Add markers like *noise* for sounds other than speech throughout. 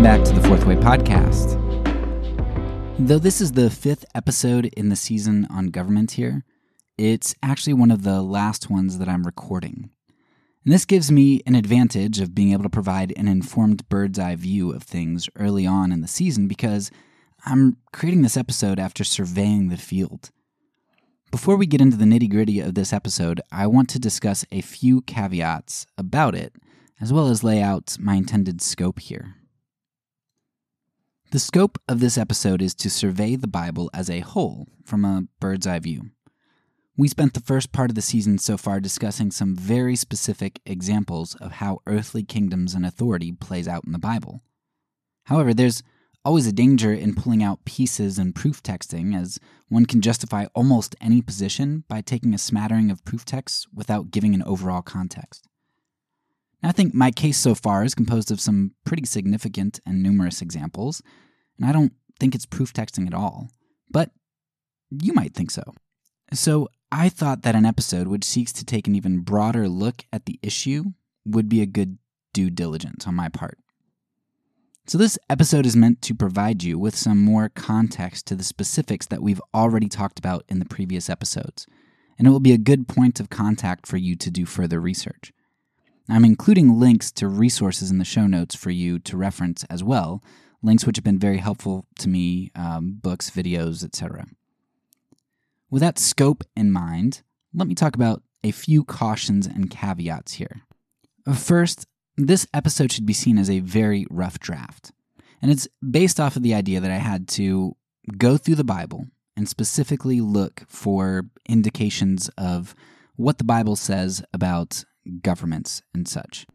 Welcome back to the Fourth Way Podcast. Though this is the fifth episode in the season on government here, it's actually one of the last ones that I'm recording. And this gives me an advantage of being able to provide an informed bird's eye view of things early on in the season because I'm creating this episode after surveying the field. Before we get into the nitty gritty of this episode, I want to discuss a few caveats about it, as well as lay out my intended scope here. The scope of this episode is to survey the Bible as a whole from a bird's eye view. We spent the first part of the season so far discussing some very specific examples of how earthly kingdoms and authority plays out in the Bible. However, there's always a danger in pulling out pieces and proof texting, as one can justify almost any position by taking a smattering of proof texts without giving an overall context. I think my case so far is composed of some pretty significant and numerous examples, and I don't think it's proof texting at all, but you might think so. So, I thought that an episode which seeks to take an even broader look at the issue would be a good due diligence on my part. So, this episode is meant to provide you with some more context to the specifics that we've already talked about in the previous episodes, and it will be a good point of contact for you to do further research. I'm including links to resources in the show notes for you to reference as well, links which have been very helpful to me um, books, videos, etc. With that scope in mind, let me talk about a few cautions and caveats here. First, this episode should be seen as a very rough draft. And it's based off of the idea that I had to go through the Bible and specifically look for indications of what the Bible says about governments and such.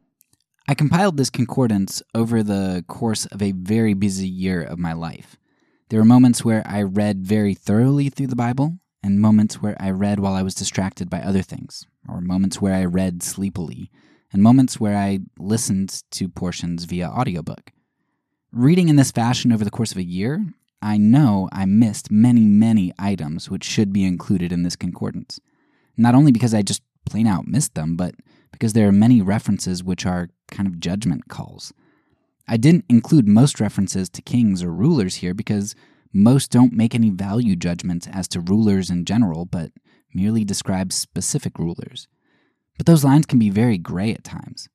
I compiled this concordance over the course of a very busy year of my life. There were moments where I read very thoroughly through the Bible, and moments where I read while I was distracted by other things, or moments where I read sleepily, and moments where I listened to portions via audiobook. Reading in this fashion over the course of a year, I know I missed many, many items which should be included in this concordance. Not only because I just plain out missed them, but because there are many references which are kind of judgment calls. I didn't include most references to kings or rulers here because most don't make any value judgments as to rulers in general, but merely describe specific rulers. But those lines can be very gray at times.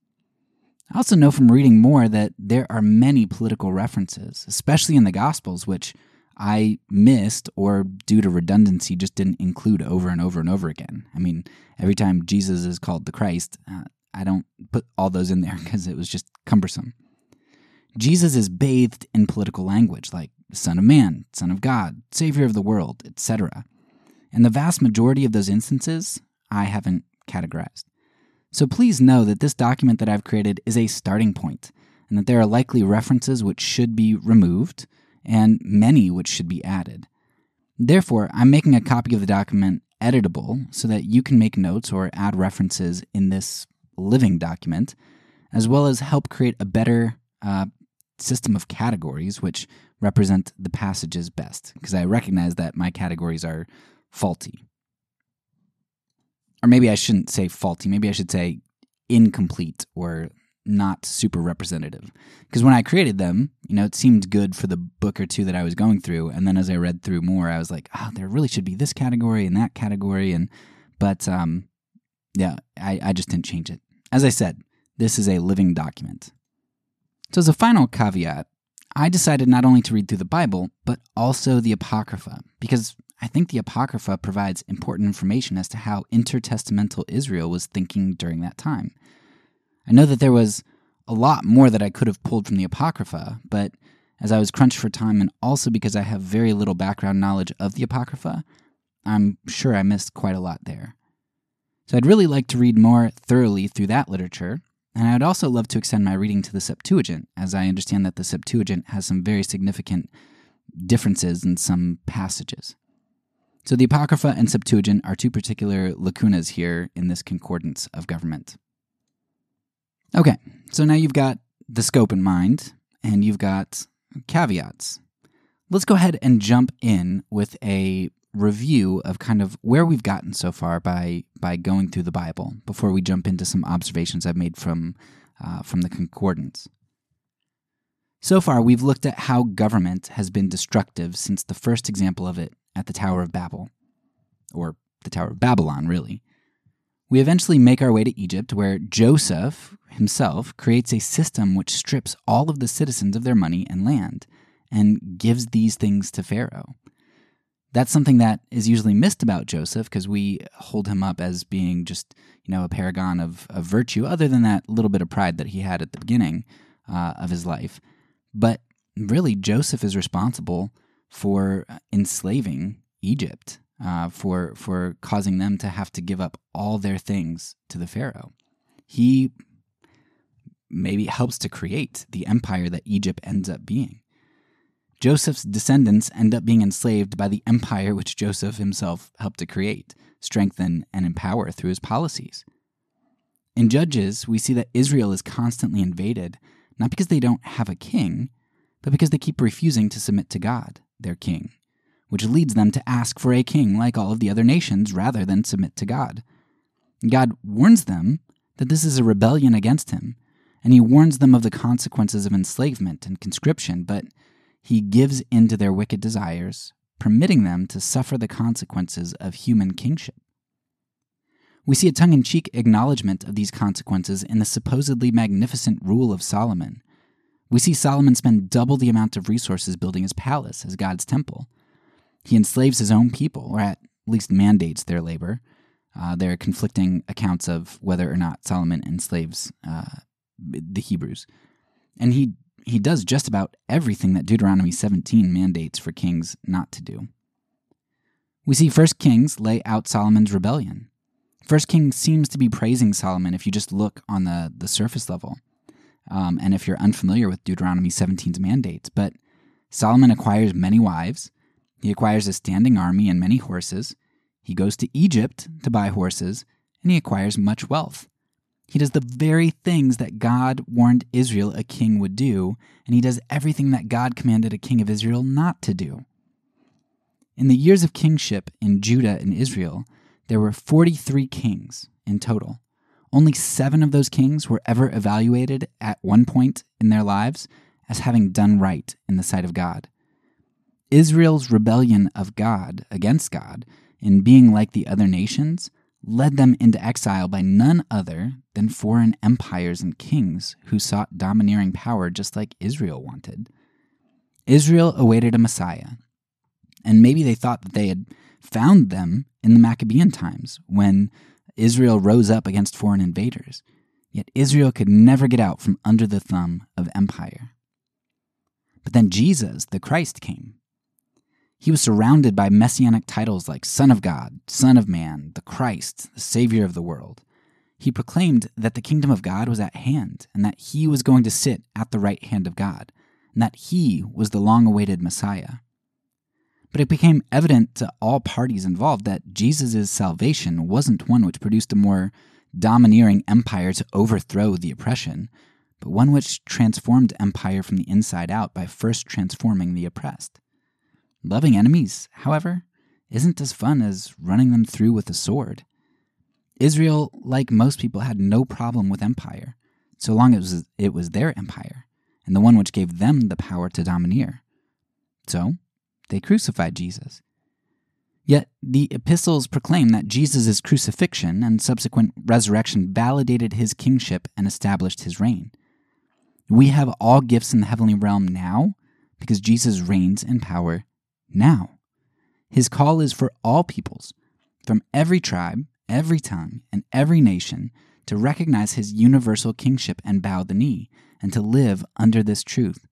I also know from reading more that there are many political references, especially in the Gospels, which I missed or due to redundancy just didn't include over and over and over again. I mean, every time Jesus is called the Christ, uh, I don't put all those in there *laughs* because it was just cumbersome. Jesus is bathed in political language like Son of Man, Son of God, Savior of the world, etc. And the vast majority of those instances, I haven't categorized. So please know that this document that I've created is a starting point, and that there are likely references which should be removed, and many which should be added. Therefore, I'm making a copy of the document editable so that you can make notes or add references in this living document, as well as help create a better uh, system of categories which represent the passages best, because I recognize that my categories are faulty. Or maybe I shouldn't say faulty, maybe I should say incomplete or not super representative. Because when I created them, you know, it seemed good for the book or two that I was going through. And then as I read through more, I was like, oh, there really should be this category and that category. And, but, um, yeah, I, I just didn't change it. As I said, this is a living document. So, as a final caveat, I decided not only to read through the Bible, but also the Apocrypha, because I think the Apocrypha provides important information as to how intertestamental Israel was thinking during that time. I know that there was a lot more that I could have pulled from the Apocrypha, but as I was crunched for time and also because I have very little background knowledge of the Apocrypha, I'm sure I missed quite a lot there. So I'd really like to read more thoroughly through that literature, and I would also love to extend my reading to the Septuagint, as I understand that the Septuagint has some very significant differences in some passages. So the Apocrypha and Septuagint are two particular lacunas here in this concordance of government. Okay, so now you've got the scope in mind, and you've got caveats. Let's go ahead and jump in with a review of kind of where we've gotten so far by by going through the Bible before we jump into some observations I've made from uh, from the concordance. So far, we've looked at how government has been destructive since the first example of it at the Tower of Babel, or the Tower of Babylon, really. We eventually make our way to Egypt, where Joseph himself creates a system which strips all of the citizens of their money and land and gives these things to Pharaoh. That's something that is usually missed about Joseph because we hold him up as being just, you know, a paragon of, of virtue, other than that little bit of pride that he had at the beginning uh, of his life. But really, Joseph is responsible for enslaving Egypt, uh, for for causing them to have to give up all their things to the Pharaoh. He maybe helps to create the empire that Egypt ends up being. Joseph's descendants end up being enslaved by the empire which Joseph himself helped to create, strengthen, and empower through his policies. In Judges, we see that Israel is constantly invaded, not because they don't have a king, but because they keep refusing to submit to God, their king, which leads them to ask for a king like all of the other nations rather than submit to God. God warns them that this is a rebellion against him, and he warns them of the consequences of enslavement and conscription, but he gives in to their wicked desires, permitting them to suffer the consequences of human kingship. We see a tongue in cheek acknowledgement of these consequences in the supposedly magnificent rule of Solomon. We see Solomon spend double the amount of resources building his palace as God's temple. He enslaves his own people, or at least mandates their labor. Uh, there are conflicting accounts of whether or not Solomon enslaves uh, the Hebrews. And he he does just about everything that Deuteronomy 17 mandates for kings not to do. We see 1 Kings lay out Solomon's rebellion. 1 Kings seems to be praising Solomon if you just look on the, the surface level, um, and if you're unfamiliar with Deuteronomy 17's mandates. But Solomon acquires many wives, he acquires a standing army and many horses, he goes to Egypt to buy horses, and he acquires much wealth. He does the very things that God warned Israel a king would do, and he does everything that God commanded a king of Israel not to do. In the years of kingship in Judah and Israel, there were 43 kings in total. Only seven of those kings were ever evaluated at one point in their lives as having done right in the sight of God. Israel's rebellion of God against God in being like the other nations led them into exile by none other than foreign empires and kings who sought domineering power just like Israel wanted. Israel awaited a Messiah, and maybe they thought that they had found them in the Maccabean times when Israel rose up against foreign invaders. Yet Israel could never get out from under the thumb of empire. But then Jesus, the Christ, came he was surrounded by messianic titles like Son of God, Son of Man, the Christ, the Savior of the world. He proclaimed that the kingdom of God was at hand and that he was going to sit at the right hand of God, and that he was the long awaited Messiah. But it became evident to all parties involved that Jesus' salvation wasn't one which produced a more domineering empire to overthrow the oppression, but one which transformed empire from the inside out by first transforming the oppressed. Loving enemies, however, isn't as fun as running them through with a sword. Israel, like most people, had no problem with empire, so long as it was their empire, and the one which gave them the power to domineer. So, they crucified Jesus. Yet, the epistles proclaim that Jesus' crucifixion and subsequent resurrection validated his kingship and established his reign. We have all gifts in the heavenly realm now because Jesus reigns in power now. His call is for all peoples, from every tribe, every tongue, and every nation, to recognize his universal kingship and bow the knee, and to live under this truth.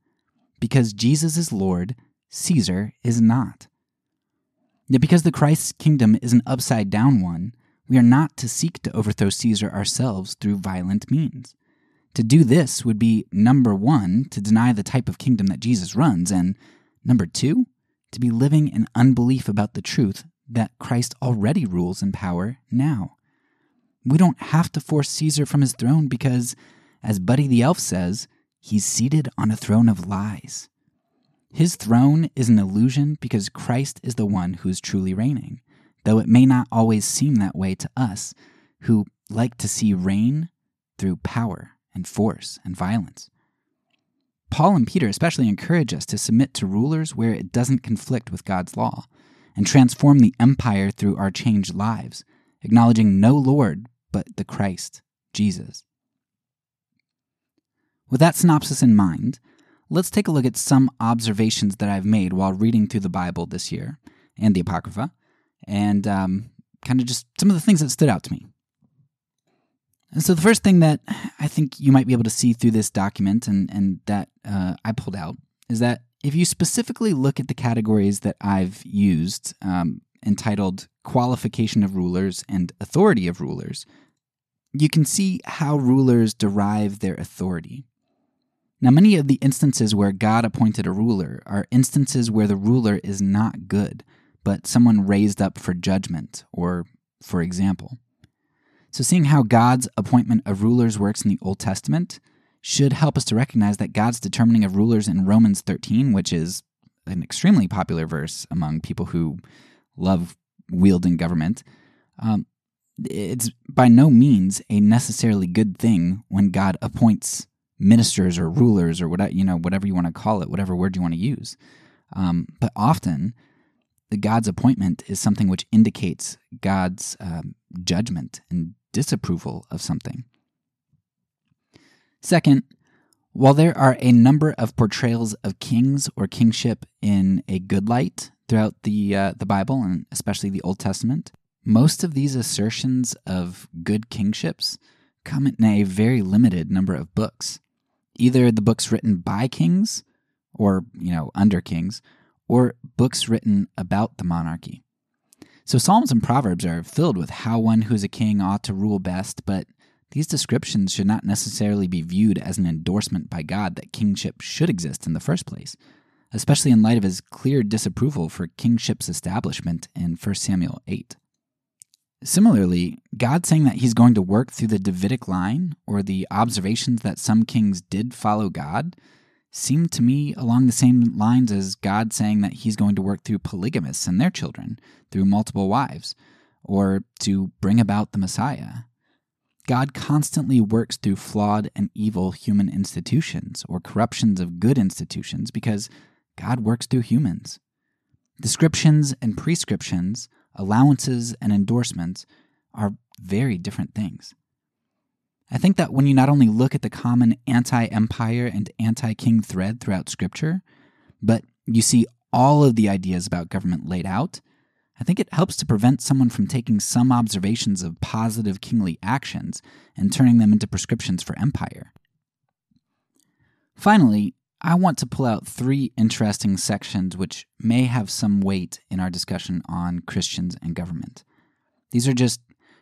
Because Jesus is Lord, Caesar is not. Yet because the Christ's kingdom is an upside down one, we are not to seek to overthrow Caesar ourselves through violent means. To do this would be number one, to deny the type of kingdom that Jesus runs, and number two, to be living in unbelief about the truth that Christ already rules in power now. We don't have to force Caesar from his throne because, as Buddy the Elf says, he's seated on a throne of lies. His throne is an illusion because Christ is the one who is truly reigning, though it may not always seem that way to us who like to see reign through power and force and violence. Paul and Peter especially encourage us to submit to rulers where it doesn't conflict with God's law and transform the empire through our changed lives, acknowledging no Lord but the Christ, Jesus. With that synopsis in mind, let's take a look at some observations that I've made while reading through the Bible this year and the Apocrypha, and um, kind of just some of the things that stood out to me. And so, the first thing that I think you might be able to see through this document and, and that uh, I pulled out is that if you specifically look at the categories that I've used, um, entitled Qualification of Rulers and Authority of Rulers, you can see how rulers derive their authority. Now, many of the instances where God appointed a ruler are instances where the ruler is not good, but someone raised up for judgment or for example. So, seeing how God's appointment of rulers works in the Old Testament should help us to recognize that God's determining of rulers in Romans 13, which is an extremely popular verse among people who love wielding government, um, it's by no means a necessarily good thing when God appoints ministers or rulers or whatever you know whatever you want to call it, whatever word you want to use. Um, but often, the God's appointment is something which indicates God's um, judgment and disapproval of something. Second, while there are a number of portrayals of kings or kingship in a good light throughout the uh, the Bible and especially the Old Testament, most of these assertions of good kingships come in a very limited number of books. Either the books written by kings or, you know, under kings, or books written about the monarchy. So Psalms and Proverbs are filled with how one who is a king ought to rule best, but these descriptions should not necessarily be viewed as an endorsement by God that kingship should exist in the first place, especially in light of his clear disapproval for kingship's establishment in 1 Samuel 8. Similarly, God saying that he's going to work through the Davidic line or the observations that some kings did follow God seem to me along the same lines as God saying that he's going to work through polygamists and their children through multiple wives or to bring about the Messiah. God constantly works through flawed and evil human institutions or corruptions of good institutions because God works through humans. Descriptions and prescriptions allowances, and endorsements are very different things. I think that when you not only look at the common anti empire and anti king thread throughout Scripture, but you see all of the ideas about government laid out, I think it helps to prevent someone from taking some observations of positive kingly actions and turning them into prescriptions for empire. Finally, I want to pull out three interesting sections which may have some weight in our discussion on Christians and government. These are just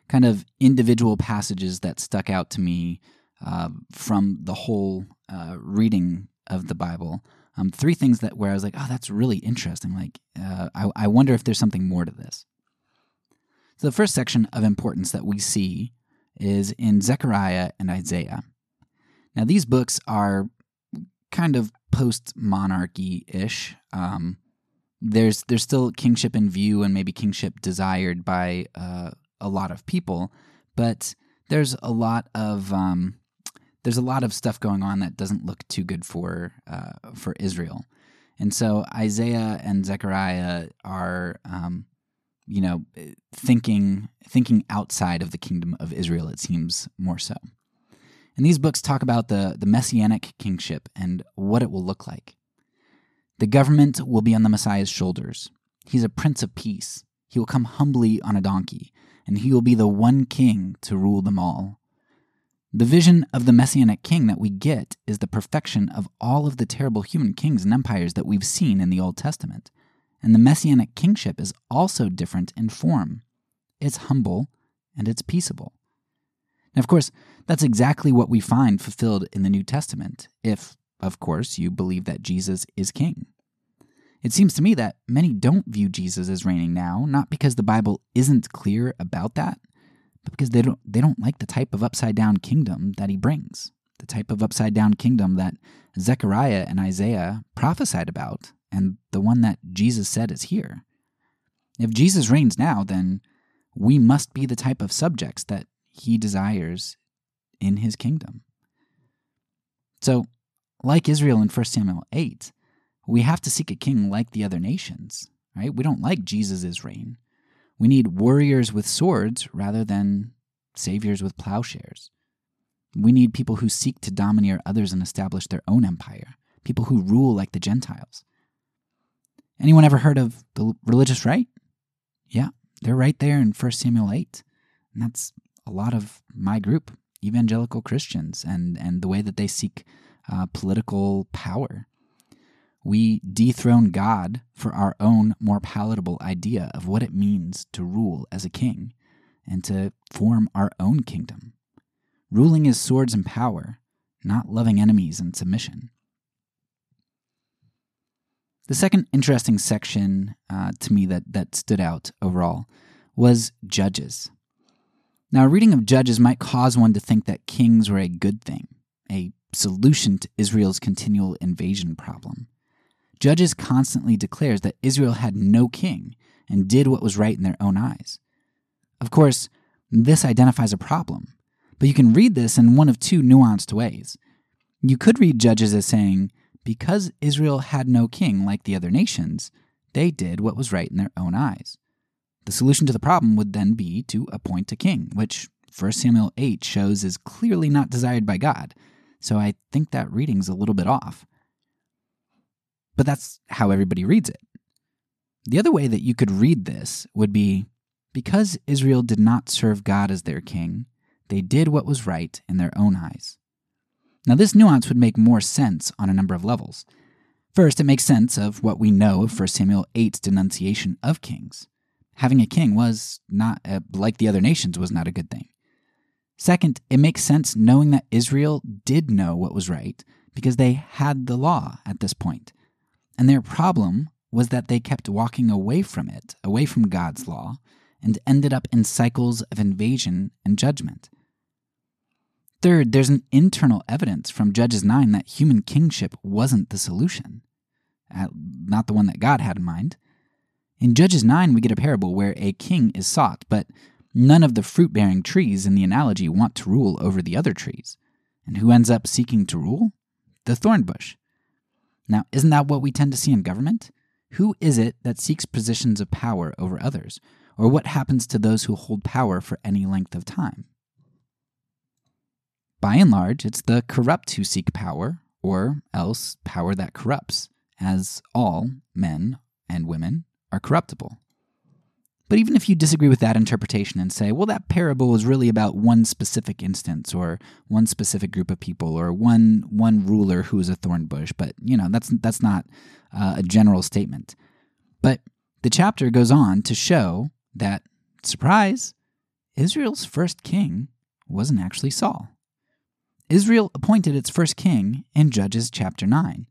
kind of individual passages that stuck out to me uh, from the whole uh, reading of the Bible. Um, three things that where I was like, oh, that's really interesting. Like, uh, I, I wonder if there's something more to this. So the first section of importance that we see is in Zechariah and Isaiah. Now, these books are kind of post monarchy ish. Um, there's there's still kingship in view and maybe kingship desired by uh, a lot of people, but there's a lot of um, there's a lot of stuff going on that doesn't look too good for uh, for Israel, and so Isaiah and Zechariah are um, you know thinking thinking outside of the kingdom of Israel. It seems more so. And these books talk about the, the messianic kingship and what it will look like. The government will be on the Messiah's shoulders. He's a prince of peace. He will come humbly on a donkey, and he will be the one king to rule them all. The vision of the messianic king that we get is the perfection of all of the terrible human kings and empires that we've seen in the Old Testament. And the messianic kingship is also different in form. It's humble and it's peaceable. Now, of course, that's exactly what we find fulfilled in the New Testament, if, of course, you believe that Jesus is king. It seems to me that many don't view Jesus as reigning now, not because the Bible isn't clear about that, but because they don't, they don't like the type of upside down kingdom that he brings, the type of upside down kingdom that Zechariah and Isaiah prophesied about, and the one that Jesus said is here. If Jesus reigns now, then we must be the type of subjects that he desires in his kingdom. So like Israel in 1 Samuel 8, we have to seek a king like the other nations, right? We don't like Jesus' reign. We need warriors with swords rather than saviors with plowshares. We need people who seek to domineer others and establish their own empire, people who rule like the Gentiles. Anyone ever heard of the religious right? Yeah, they're right there in 1 Samuel 8. And that's a lot of my group, evangelical Christians, and, and the way that they seek uh, political power. We dethrone God for our own more palatable idea of what it means to rule as a king and to form our own kingdom. Ruling is swords and power, not loving enemies and submission. The second interesting section uh, to me that, that stood out overall was Judges. Now, a reading of Judges might cause one to think that kings were a good thing, a solution to Israel's continual invasion problem. Judges constantly declares that Israel had no king and did what was right in their own eyes. Of course, this identifies a problem, but you can read this in one of two nuanced ways. You could read Judges as saying, because Israel had no king like the other nations, they did what was right in their own eyes. The solution to the problem would then be to appoint a king, which 1 Samuel 8 shows is clearly not desired by God, so I think that reading's a little bit off. But that's how everybody reads it. The other way that you could read this would be because Israel did not serve God as their king, they did what was right in their own eyes. Now, this nuance would make more sense on a number of levels. First, it makes sense of what we know of 1 Samuel 8's denunciation of kings. Having a king was not, uh, like the other nations, was not a good thing. Second, it makes sense knowing that Israel did know what was right because they had the law at this point. And their problem was that they kept walking away from it, away from God's law, and ended up in cycles of invasion and judgment. Third, there's an internal evidence from Judges 9 that human kingship wasn't the solution, uh, not the one that God had in mind. In Judges 9, we get a parable where a king is sought, but none of the fruit bearing trees in the analogy want to rule over the other trees. And who ends up seeking to rule? The thorn bush. Now, isn't that what we tend to see in government? Who is it that seeks positions of power over others? Or what happens to those who hold power for any length of time? By and large, it's the corrupt who seek power, or else power that corrupts, as all men and women are corruptible. But even if you disagree with that interpretation and say, well, that parable is really about one specific instance or one specific group of people or one one ruler who is a thorn bush, but you know that's that's not uh, a general statement. But the chapter goes on to show that surprise, Israel's first king wasn't actually Saul. Israel appointed its first king in Judges chapter 9,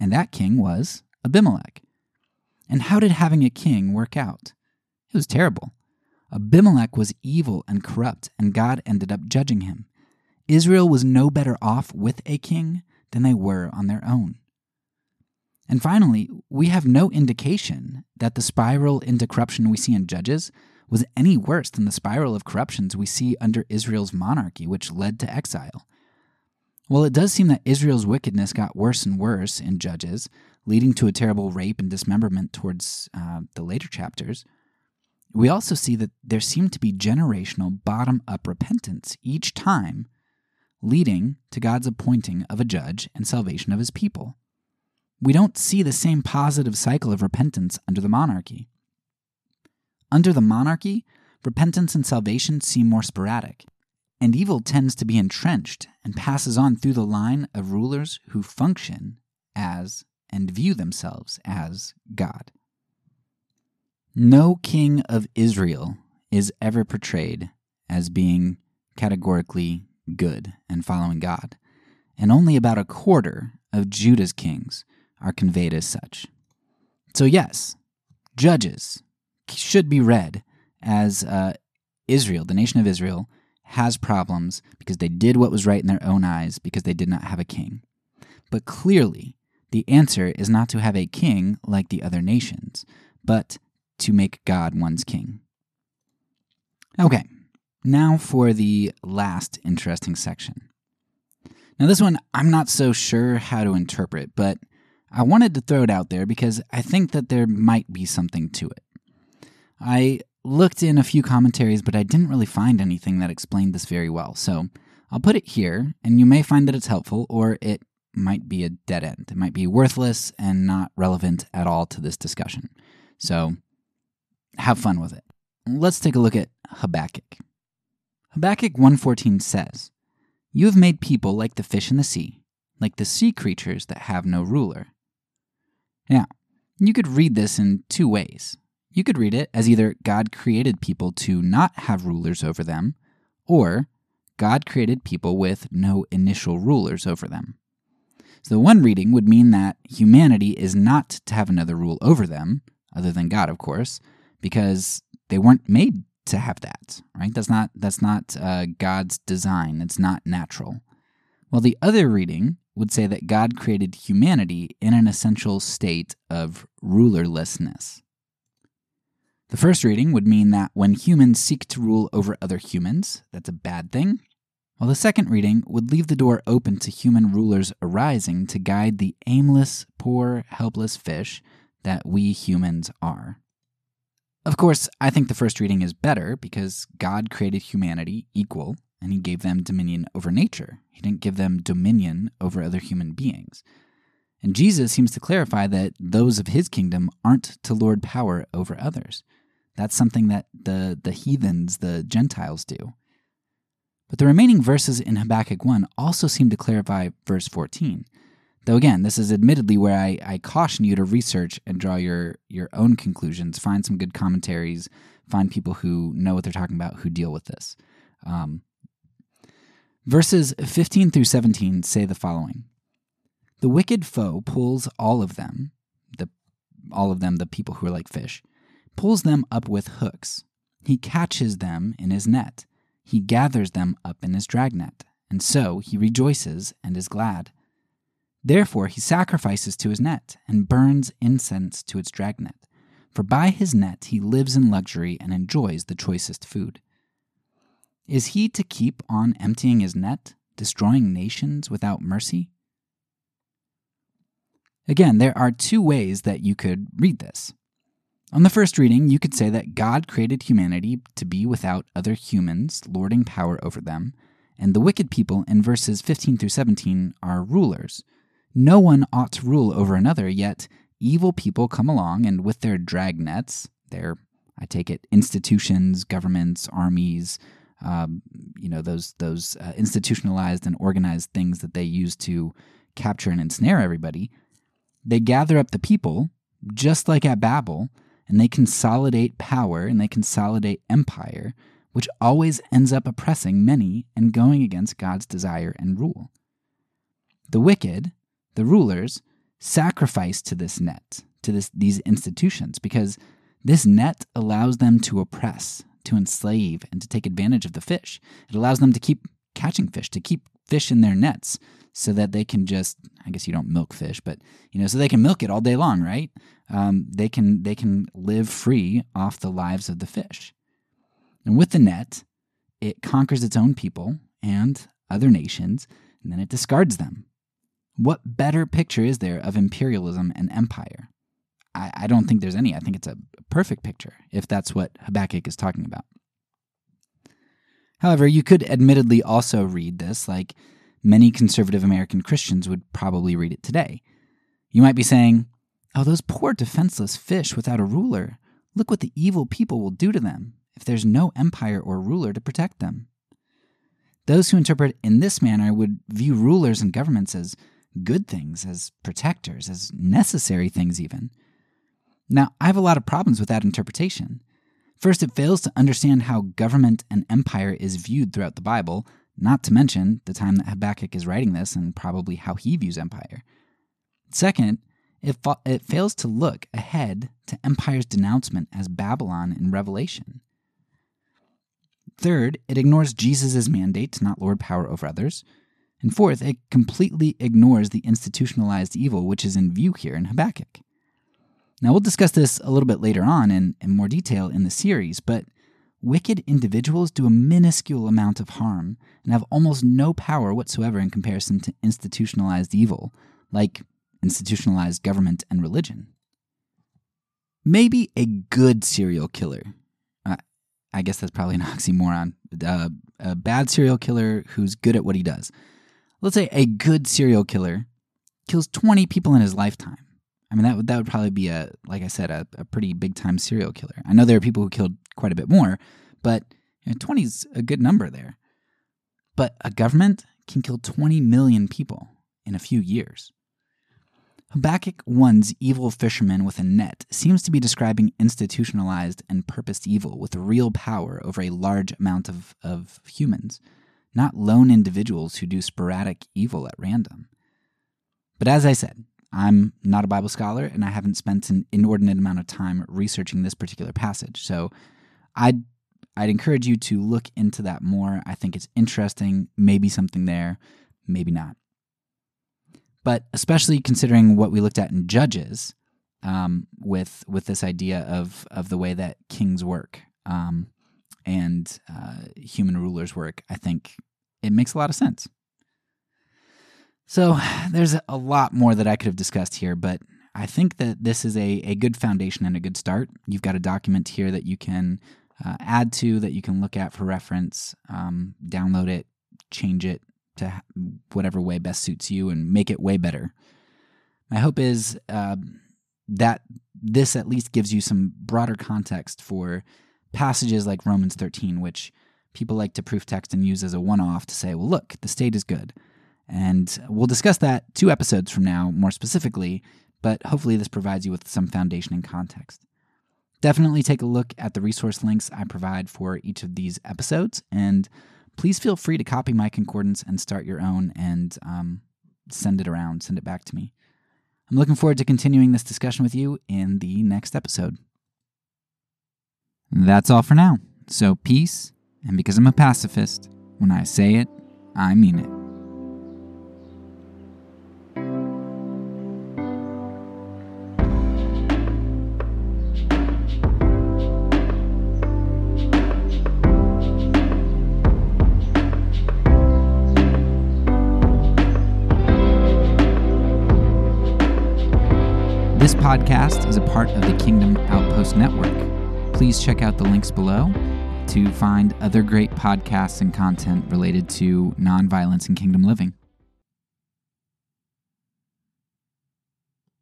and that king was Abimelech. And how did having a king work out? It was terrible. Abimelech was evil and corrupt, and God ended up judging him. Israel was no better off with a king than they were on their own. And finally, we have no indication that the spiral into corruption we see in Judges was any worse than the spiral of corruptions we see under Israel's monarchy, which led to exile. While it does seem that Israel's wickedness got worse and worse in Judges, leading to a terrible rape and dismemberment towards uh, the later chapters. We also see that there seemed to be generational bottom up repentance each time, leading to God's appointing of a judge and salvation of his people. We don't see the same positive cycle of repentance under the monarchy. Under the monarchy, repentance and salvation seem more sporadic and evil tends to be entrenched and passes on through the line of rulers who function as and view themselves as God. No king of Israel is ever portrayed as being categorically good and following God, and only about a quarter of Judah's kings are conveyed as such. So, yes, Judges should be read as uh, Israel, the nation of Israel, has problems because they did what was right in their own eyes because they did not have a king. But clearly, the answer is not to have a king like the other nations, but to make God one's king. Okay, now for the last interesting section. Now, this one I'm not so sure how to interpret, but I wanted to throw it out there because I think that there might be something to it. I looked in a few commentaries, but I didn't really find anything that explained this very well. So I'll put it here, and you may find that it's helpful, or it might be a dead end. It might be worthless and not relevant at all to this discussion. So have fun with it. Let's take a look at Habakkuk. Habakkuk 1:14 says, "You have made people like the fish in the sea, like the sea creatures that have no ruler." Now, you could read this in two ways. You could read it as either God created people to not have rulers over them, or God created people with no initial rulers over them. So the one reading would mean that humanity is not to have another rule over them, other than God, of course, because they weren't made to have that, right? That's not that's not uh, God's design. It's not natural. While the other reading would say that God created humanity in an essential state of rulerlessness. The first reading would mean that when humans seek to rule over other humans, that's a bad thing, while the second reading would leave the door open to human rulers arising to guide the aimless, poor, helpless fish that we humans are. Of course, I think the first reading is better because God created humanity equal and he gave them dominion over nature. He didn't give them dominion over other human beings. And Jesus seems to clarify that those of his kingdom aren't to lord power over others. That's something that the, the heathens, the Gentiles, do. But the remaining verses in Habakkuk 1 also seem to clarify verse 14. Though again, this is admittedly where I, I caution you to research and draw your, your own conclusions, find some good commentaries, find people who know what they're talking about who deal with this. Um, verses 15 through 17 say the following The wicked foe pulls all of them, the, all of them, the people who are like fish, pulls them up with hooks. He catches them in his net he gathers them up in his dragnet, and so he rejoices and is glad. Therefore he sacrifices to his net, and burns incense to its dragnet. For by his net he lives in luxury and enjoys the choicest food. Is he to keep on emptying his net, destroying nations without mercy? Again, there are two ways that you could read this. On the first reading, you could say that God created humanity to be without other humans lording power over them, and the wicked people in verses 15 through 17 are rulers. No one ought to rule over another, yet evil people come along and with their dragnets, their, I take it, institutions, governments, armies, um, you know, those, those uh, institutionalized and organized things that they use to capture and ensnare everybody, they gather up the people, just like at Babel, and they consolidate power and they consolidate empire, which always ends up oppressing many and going against God's desire and rule. The wicked, the rulers, sacrifice to this net, to this, these institutions, because this net allows them to oppress, to enslave, and to take advantage of the fish. It allows them to keep catching fish, to keep fish in their nets, so that they can just I guess you don't milk fish, but you know, so they can milk it all day long, right? Um, they can they can live free off the lives of the fish. And with the net, it conquers its own people and other nations, and then it discards them. What better picture is there of imperialism and empire? I, I don't think there's any. I think it's a perfect picture if that's what Habakkuk is talking about. However, you could admittedly also read this like many conservative American Christians would probably read it today. You might be saying, Oh, those poor defenseless fish without a ruler. Look what the evil people will do to them if there's no empire or ruler to protect them. Those who interpret in this manner would view rulers and governments as good things, as protectors, as necessary things, even. Now, I have a lot of problems with that interpretation. First, it fails to understand how government and empire is viewed throughout the Bible, not to mention the time that Habakkuk is writing this and probably how he views empire. Second, it, fa- it fails to look ahead to empire's denouncement as Babylon in Revelation. Third, it ignores Jesus' mandate to not lord power over others. And fourth, it completely ignores the institutionalized evil which is in view here in Habakkuk. Now, we'll discuss this a little bit later on in, in more detail in the series, but wicked individuals do a minuscule amount of harm and have almost no power whatsoever in comparison to institutionalized evil, like institutionalized government and religion. Maybe a good serial killer. Uh, I guess that's probably an *laughs* oxymoron. Uh, a bad serial killer who's good at what he does. Let's say a good serial killer kills 20 people in his lifetime. I mean, that would, that would probably be a, like I said, a, a pretty big time serial killer. I know there are people who killed quite a bit more, but you know, 20 is a good number there. But a government can kill 20 million people in a few years. Habakkuk 1's evil fisherman with a net seems to be describing institutionalized and purposed evil with real power over a large amount of, of humans, not lone individuals who do sporadic evil at random. But as I said, I'm not a Bible scholar and I haven't spent an inordinate amount of time researching this particular passage. So I'd I'd encourage you to look into that more. I think it's interesting, maybe something there, maybe not. But especially considering what we looked at in Judges, um, with with this idea of of the way that kings work um, and uh, human rulers work, I think it makes a lot of sense. So there's a lot more that I could have discussed here, but I think that this is a, a good foundation and a good start. You've got a document here that you can uh, add to, that you can look at for reference, um, download it, change it to whatever way best suits you, and make it way better. My hope is uh, that this at least gives you some broader context for passages like Romans 13, which people like to proof text and use as a one off to say, well, look, the state is good. And we'll discuss that two episodes from now more specifically, but hopefully this provides you with some foundation and context. Definitely take a look at the resource links I provide for each of these episodes, and please feel free to copy my concordance and start your own and um, send it around, send it back to me. I'm looking forward to continuing this discussion with you in the next episode. That's all for now. So, peace, and because I'm a pacifist, when I say it, I mean it. This podcast is a part of the Kingdom Outpost Network. Please check out the links below to find other great podcasts and content related to nonviolence and kingdom living.